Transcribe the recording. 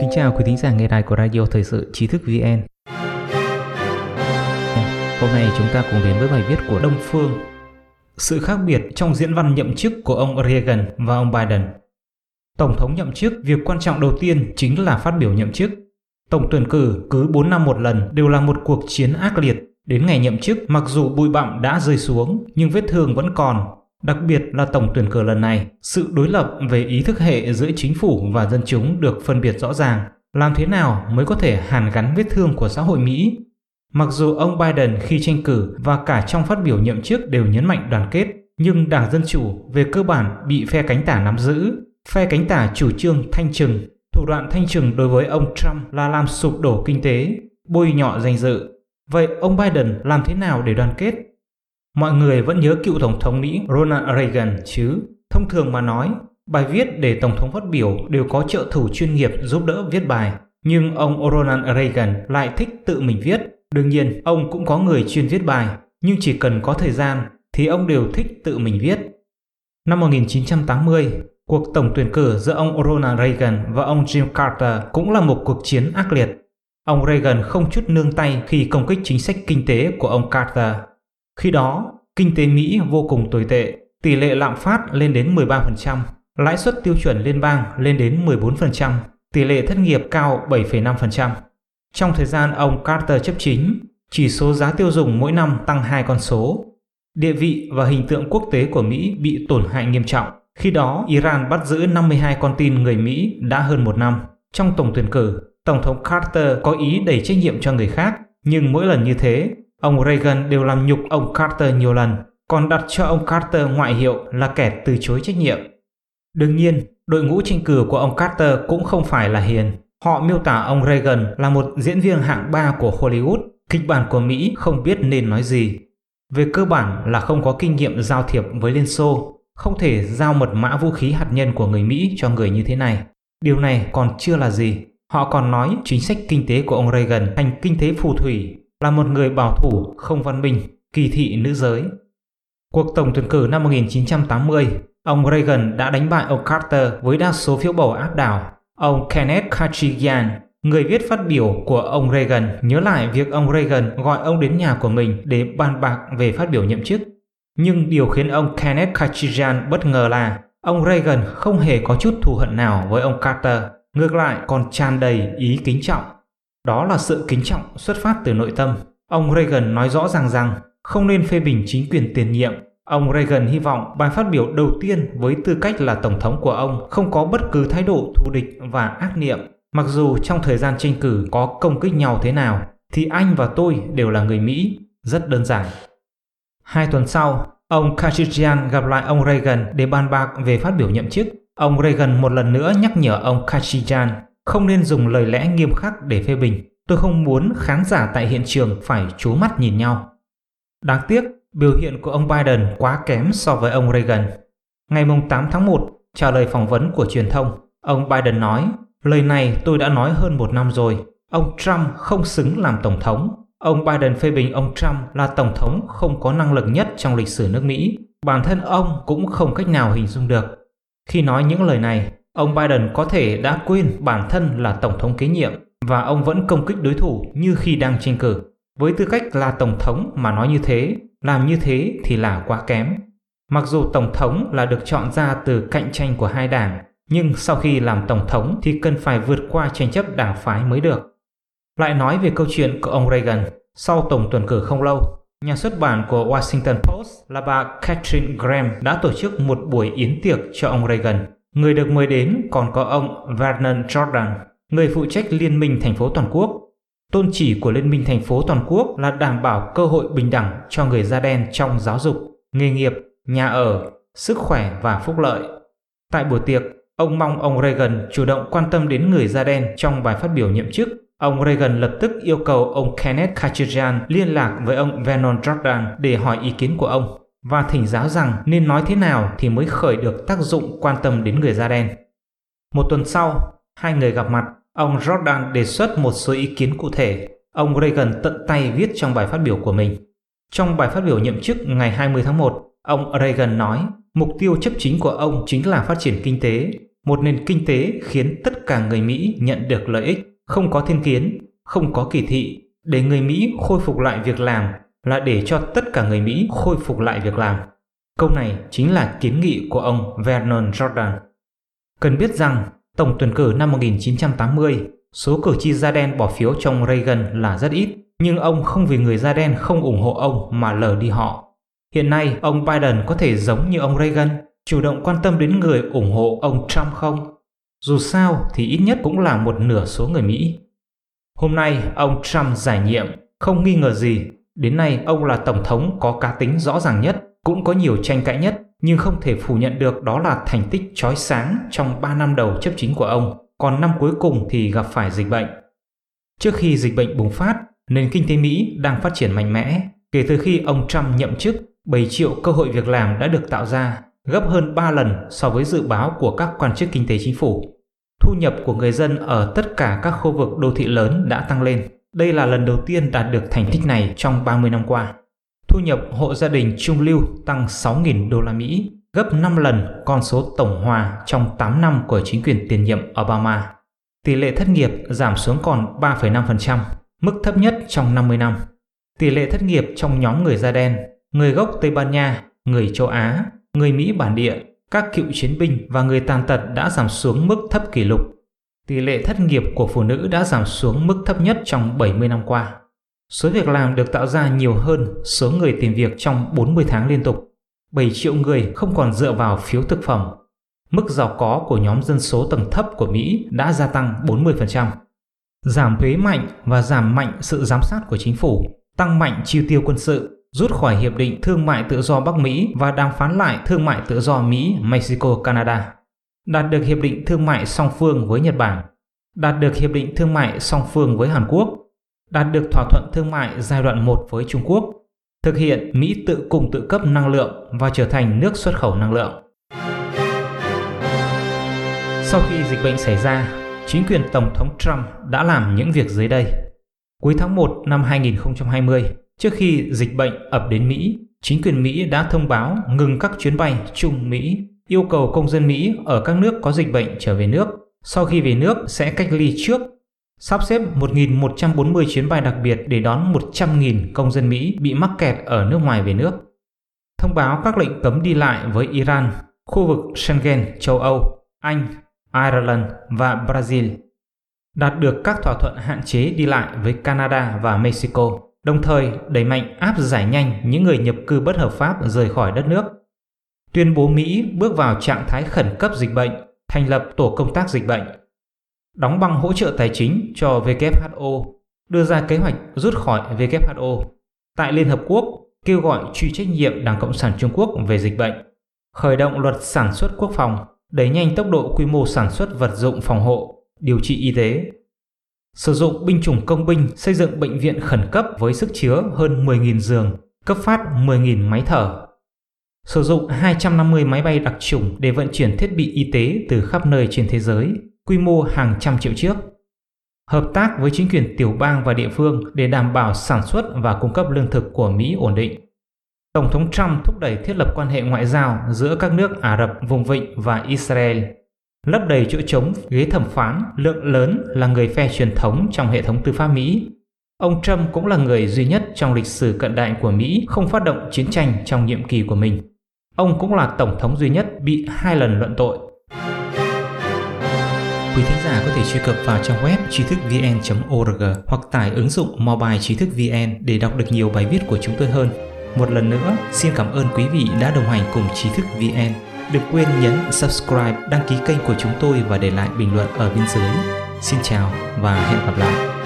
Kính chào quý thính giả nghe đài của Radio Thời sự Trí thức VN. Hôm nay chúng ta cùng đến với bài viết của Đông Phương. Sự khác biệt trong diễn văn nhậm chức của ông Reagan và ông Biden. Tổng thống nhậm chức, việc quan trọng đầu tiên chính là phát biểu nhậm chức. Tổng tuyển cử cứ 4 năm một lần đều là một cuộc chiến ác liệt. Đến ngày nhậm chức, mặc dù bụi bặm đã rơi xuống, nhưng vết thương vẫn còn. Đặc biệt là tổng tuyển cử lần này, sự đối lập về ý thức hệ giữa chính phủ và dân chúng được phân biệt rõ ràng. Làm thế nào mới có thể hàn gắn vết thương của xã hội Mỹ? Mặc dù ông Biden khi tranh cử và cả trong phát biểu nhậm chức đều nhấn mạnh đoàn kết, nhưng Đảng Dân Chủ về cơ bản bị phe cánh tả nắm giữ. Phe cánh tả chủ trương thanh trừng, thủ đoạn thanh trừng đối với ông Trump là làm sụp đổ kinh tế, bôi nhọ danh dự. Vậy ông Biden làm thế nào để đoàn kết? Mọi người vẫn nhớ cựu Tổng thống Mỹ Ronald Reagan chứ? Thông thường mà nói, bài viết để Tổng thống phát biểu đều có trợ thủ chuyên nghiệp giúp đỡ viết bài. Nhưng ông Ronald Reagan lại thích tự mình viết. Đương nhiên, ông cũng có người chuyên viết bài, nhưng chỉ cần có thời gian thì ông đều thích tự mình viết. Năm 1980, cuộc tổng tuyển cử giữa ông Ronald Reagan và ông Jim Carter cũng là một cuộc chiến ác liệt. Ông Reagan không chút nương tay khi công kích chính sách kinh tế của ông Carter. Khi đó, kinh tế Mỹ vô cùng tồi tệ, tỷ lệ lạm phát lên đến 13%, lãi suất tiêu chuẩn liên bang lên đến 14%, tỷ lệ thất nghiệp cao 7,5%. Trong thời gian ông Carter chấp chính, chỉ số giá tiêu dùng mỗi năm tăng hai con số. Địa vị và hình tượng quốc tế của Mỹ bị tổn hại nghiêm trọng. Khi đó, Iran bắt giữ 52 con tin người Mỹ đã hơn một năm. Trong tổng tuyển cử, Tổng thống Carter có ý đẩy trách nhiệm cho người khác, nhưng mỗi lần như thế, ông Reagan đều làm nhục ông Carter nhiều lần, còn đặt cho ông Carter ngoại hiệu là kẻ từ chối trách nhiệm. Đương nhiên, đội ngũ tranh cử của ông Carter cũng không phải là hiền. Họ miêu tả ông Reagan là một diễn viên hạng ba của Hollywood, kịch bản của Mỹ không biết nên nói gì. Về cơ bản là không có kinh nghiệm giao thiệp với Liên Xô, không thể giao mật mã vũ khí hạt nhân của người Mỹ cho người như thế này. Điều này còn chưa là gì. Họ còn nói chính sách kinh tế của ông Reagan thành kinh tế phù thủy, là một người bảo thủ, không văn minh, kỳ thị nữ giới. Cuộc tổng tuyển cử năm 1980, ông Reagan đã đánh bại ông Carter với đa số phiếu bầu áp đảo. Ông Kenneth Kachigian, người viết phát biểu của ông Reagan, nhớ lại việc ông Reagan gọi ông đến nhà của mình để bàn bạc về phát biểu nhậm chức. Nhưng điều khiến ông Kenneth Kachigian bất ngờ là ông Reagan không hề có chút thù hận nào với ông Carter, ngược lại còn tràn đầy ý kính trọng. Đó là sự kính trọng xuất phát từ nội tâm. Ông Reagan nói rõ ràng rằng không nên phê bình chính quyền tiền nhiệm. Ông Reagan hy vọng bài phát biểu đầu tiên với tư cách là tổng thống của ông không có bất cứ thái độ thù địch và ác niệm. Mặc dù trong thời gian tranh cử có công kích nhau thế nào, thì anh và tôi đều là người Mỹ, rất đơn giản. Hai tuần sau, ông Kachigian gặp lại ông Reagan để bàn bạc về phát biểu nhậm chức. Ông Reagan một lần nữa nhắc nhở ông Kachigian không nên dùng lời lẽ nghiêm khắc để phê bình. Tôi không muốn khán giả tại hiện trường phải chú mắt nhìn nhau. Đáng tiếc, biểu hiện của ông Biden quá kém so với ông Reagan. Ngày 8 tháng 1, trả lời phỏng vấn của truyền thông, ông Biden nói, lời này tôi đã nói hơn một năm rồi. Ông Trump không xứng làm tổng thống. Ông Biden phê bình ông Trump là tổng thống không có năng lực nhất trong lịch sử nước Mỹ. Bản thân ông cũng không cách nào hình dung được. Khi nói những lời này, ông Biden có thể đã quên bản thân là tổng thống kế nhiệm và ông vẫn công kích đối thủ như khi đang tranh cử. Với tư cách là tổng thống mà nói như thế, làm như thế thì là quá kém. Mặc dù tổng thống là được chọn ra từ cạnh tranh của hai đảng, nhưng sau khi làm tổng thống thì cần phải vượt qua tranh chấp đảng phái mới được. Lại nói về câu chuyện của ông Reagan, sau tổng tuyển cử không lâu, nhà xuất bản của Washington Post là bà Catherine Graham đã tổ chức một buổi yến tiệc cho ông Reagan. Người được mời đến còn có ông Vernon Jordan, người phụ trách Liên minh thành phố toàn quốc. Tôn chỉ của Liên minh thành phố toàn quốc là đảm bảo cơ hội bình đẳng cho người da đen trong giáo dục, nghề nghiệp, nhà ở, sức khỏe và phúc lợi. Tại buổi tiệc, ông mong ông Reagan chủ động quan tâm đến người da đen trong bài phát biểu nhậm chức. Ông Reagan lập tức yêu cầu ông Kenneth Kachigian liên lạc với ông Vernon Jordan để hỏi ý kiến của ông và thỉnh giáo rằng nên nói thế nào thì mới khởi được tác dụng quan tâm đến người da đen. Một tuần sau, hai người gặp mặt Ông Jordan đề xuất một số ý kiến cụ thể. Ông Reagan tận tay viết trong bài phát biểu của mình. Trong bài phát biểu nhậm chức ngày 20 tháng 1, ông Reagan nói mục tiêu chấp chính của ông chính là phát triển kinh tế. một nền kinh tế khiến tất cả người Mỹ nhận được lợi ích, không có thiên kiến, không có kỳ thị, để người Mỹ khôi phục lại việc làm là để cho tất cả người Mỹ khôi phục lại việc làm. Câu này chính là kiến nghị của ông Vernon Jordan. Cần biết rằng, tổng tuyển cử năm 1980, số cử tri da đen bỏ phiếu cho Reagan là rất ít, nhưng ông không vì người da đen không ủng hộ ông mà lờ đi họ. Hiện nay, ông Biden có thể giống như ông Reagan, chủ động quan tâm đến người ủng hộ ông Trump không? Dù sao thì ít nhất cũng là một nửa số người Mỹ. Hôm nay, ông Trump giải nhiệm, không nghi ngờ gì. Đến nay, ông là tổng thống có cá tính rõ ràng nhất, cũng có nhiều tranh cãi nhất, nhưng không thể phủ nhận được đó là thành tích chói sáng trong 3 năm đầu chấp chính của ông, còn năm cuối cùng thì gặp phải dịch bệnh. Trước khi dịch bệnh bùng phát, nền kinh tế Mỹ đang phát triển mạnh mẽ. Kể từ khi ông Trump nhậm chức, 7 triệu cơ hội việc làm đã được tạo ra, gấp hơn 3 lần so với dự báo của các quan chức kinh tế chính phủ. Thu nhập của người dân ở tất cả các khu vực đô thị lớn đã tăng lên. Đây là lần đầu tiên đạt được thành tích này trong 30 năm qua. Thu nhập hộ gia đình trung lưu tăng 6.000 đô la Mỹ, gấp 5 lần con số tổng hòa trong 8 năm của chính quyền tiền nhiệm Obama. Tỷ lệ thất nghiệp giảm xuống còn 3,5%, mức thấp nhất trong 50 năm. Tỷ lệ thất nghiệp trong nhóm người da đen, người gốc Tây Ban Nha, người châu Á, người Mỹ bản địa, các cựu chiến binh và người tàn tật đã giảm xuống mức thấp kỷ lục. Tỷ lệ thất nghiệp của phụ nữ đã giảm xuống mức thấp nhất trong 70 năm qua. Số việc làm được tạo ra nhiều hơn số người tìm việc trong 40 tháng liên tục. 7 triệu người không còn dựa vào phiếu thực phẩm. Mức giàu có của nhóm dân số tầng thấp của Mỹ đã gia tăng 40%. Giảm thuế mạnh và giảm mạnh sự giám sát của chính phủ, tăng mạnh chi tiêu quân sự, rút khỏi Hiệp định Thương mại Tự do Bắc Mỹ và đàm phán lại Thương mại Tự do Mỹ-Mexico-Canada. Đạt được Hiệp định Thương mại song phương với Nhật Bản. Đạt được Hiệp định Thương mại song phương với Hàn Quốc đạt được thỏa thuận thương mại giai đoạn 1 với Trung Quốc, thực hiện Mỹ tự cung tự cấp năng lượng và trở thành nước xuất khẩu năng lượng. Sau khi dịch bệnh xảy ra, chính quyền Tổng thống Trump đã làm những việc dưới đây. Cuối tháng 1 năm 2020, trước khi dịch bệnh ập đến Mỹ, chính quyền Mỹ đã thông báo ngừng các chuyến bay Trung Mỹ, yêu cầu công dân Mỹ ở các nước có dịch bệnh trở về nước. Sau khi về nước sẽ cách ly trước sắp xếp 1.140 chuyến bay đặc biệt để đón 100.000 công dân Mỹ bị mắc kẹt ở nước ngoài về nước. Thông báo các lệnh cấm đi lại với Iran, khu vực Schengen, châu Âu, Anh, Ireland và Brazil. Đạt được các thỏa thuận hạn chế đi lại với Canada và Mexico, đồng thời đẩy mạnh áp giải nhanh những người nhập cư bất hợp pháp rời khỏi đất nước. Tuyên bố Mỹ bước vào trạng thái khẩn cấp dịch bệnh, thành lập tổ công tác dịch bệnh đóng băng hỗ trợ tài chính cho WHO, đưa ra kế hoạch rút khỏi WHO. Tại Liên Hợp Quốc, kêu gọi truy trách nhiệm Đảng Cộng sản Trung Quốc về dịch bệnh, khởi động luật sản xuất quốc phòng, đẩy nhanh tốc độ quy mô sản xuất vật dụng phòng hộ, điều trị y tế. Sử dụng binh chủng công binh xây dựng bệnh viện khẩn cấp với sức chứa hơn 10.000 giường, cấp phát 10.000 máy thở. Sử dụng 250 máy bay đặc trùng để vận chuyển thiết bị y tế từ khắp nơi trên thế giới quy mô hàng trăm triệu chiếc. Hợp tác với chính quyền tiểu bang và địa phương để đảm bảo sản xuất và cung cấp lương thực của Mỹ ổn định. Tổng thống Trump thúc đẩy thiết lập quan hệ ngoại giao giữa các nước Ả Rập vùng vịnh và Israel, lấp đầy chỗ trống ghế thẩm phán lượng lớn là người phe truyền thống trong hệ thống tư pháp Mỹ. Ông Trump cũng là người duy nhất trong lịch sử cận đại của Mỹ không phát động chiến tranh trong nhiệm kỳ của mình. Ông cũng là tổng thống duy nhất bị hai lần luận tội Quý thính giả có thể truy cập vào trang web trí thức vn.org hoặc tải ứng dụng mobile trí thức vn để đọc được nhiều bài viết của chúng tôi hơn. Một lần nữa, xin cảm ơn quý vị đã đồng hành cùng trí thức vn. Đừng quên nhấn subscribe, đăng ký kênh của chúng tôi và để lại bình luận ở bên dưới. Xin chào và hẹn gặp lại.